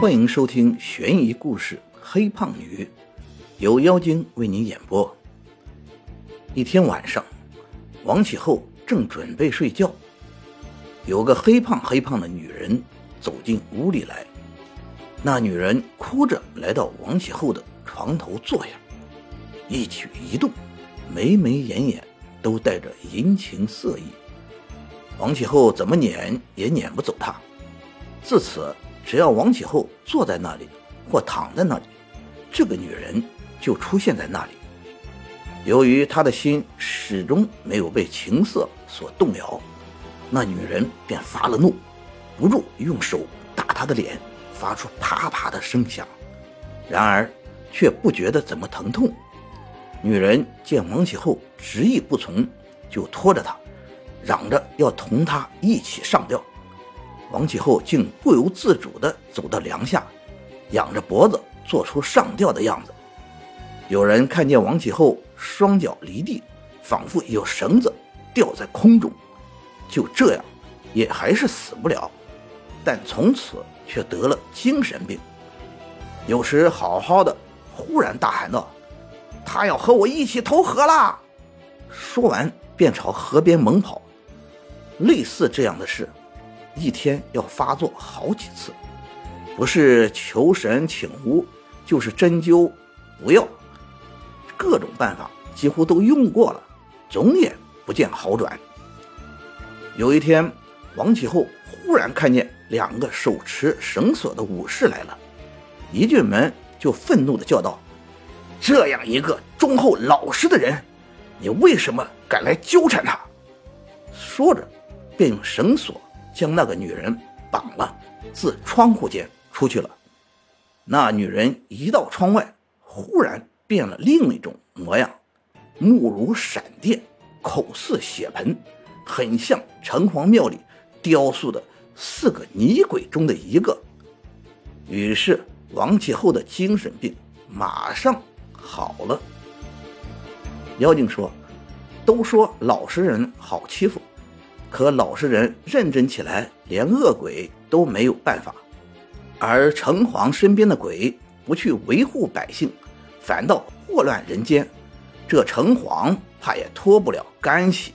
欢迎收听悬疑故事《黑胖女》，由妖精为您演播。一天晚上，王启后正准备睡觉，有个黑胖黑胖的女人走进屋里来。那女人哭着来到王启后的床头坐下，一举一动，眉眉眼眼都带着淫情色意。王启后怎么撵也撵不走她。自此，只要王启后坐在那里或躺在那里，这个女人就出现在那里。由于他的心始终没有被情色所动摇，那女人便发了怒，不住用手打他的脸，发出啪啪的声响。然而，却不觉得怎么疼痛。女人见王启后执意不从，就拖着他，嚷着要同他一起上吊。王启后竟不由自主地走到梁下，仰着脖子做出上吊的样子。有人看见王启后双脚离地，仿佛有绳子吊在空中，就这样，也还是死不了，但从此却得了精神病。有时好好的，忽然大喊道：“他要和我一起投河啦！”说完便朝河边猛跑。类似这样的事。一天要发作好几次，不是求神请巫，就是针灸、不药，各种办法几乎都用过了，总也不见好转。有一天，王启后忽然看见两个手持绳索的武士来了，一进门就愤怒地叫道：“这样一个忠厚老实的人，你为什么敢来纠缠他？”说着，便用绳索。将那个女人绑了，自窗户间出去了。那女人一到窗外，忽然变了另一种模样，目如闪电，口似血盆，很像城隍庙里雕塑的四个女鬼中的一个。于是王启后的精神病马上好了。妖精说：“都说老实人好欺负。”可老实人认真起来，连恶鬼都没有办法；而城隍身边的鬼不去维护百姓，反倒祸乱人间，这城隍怕也脱不了干系。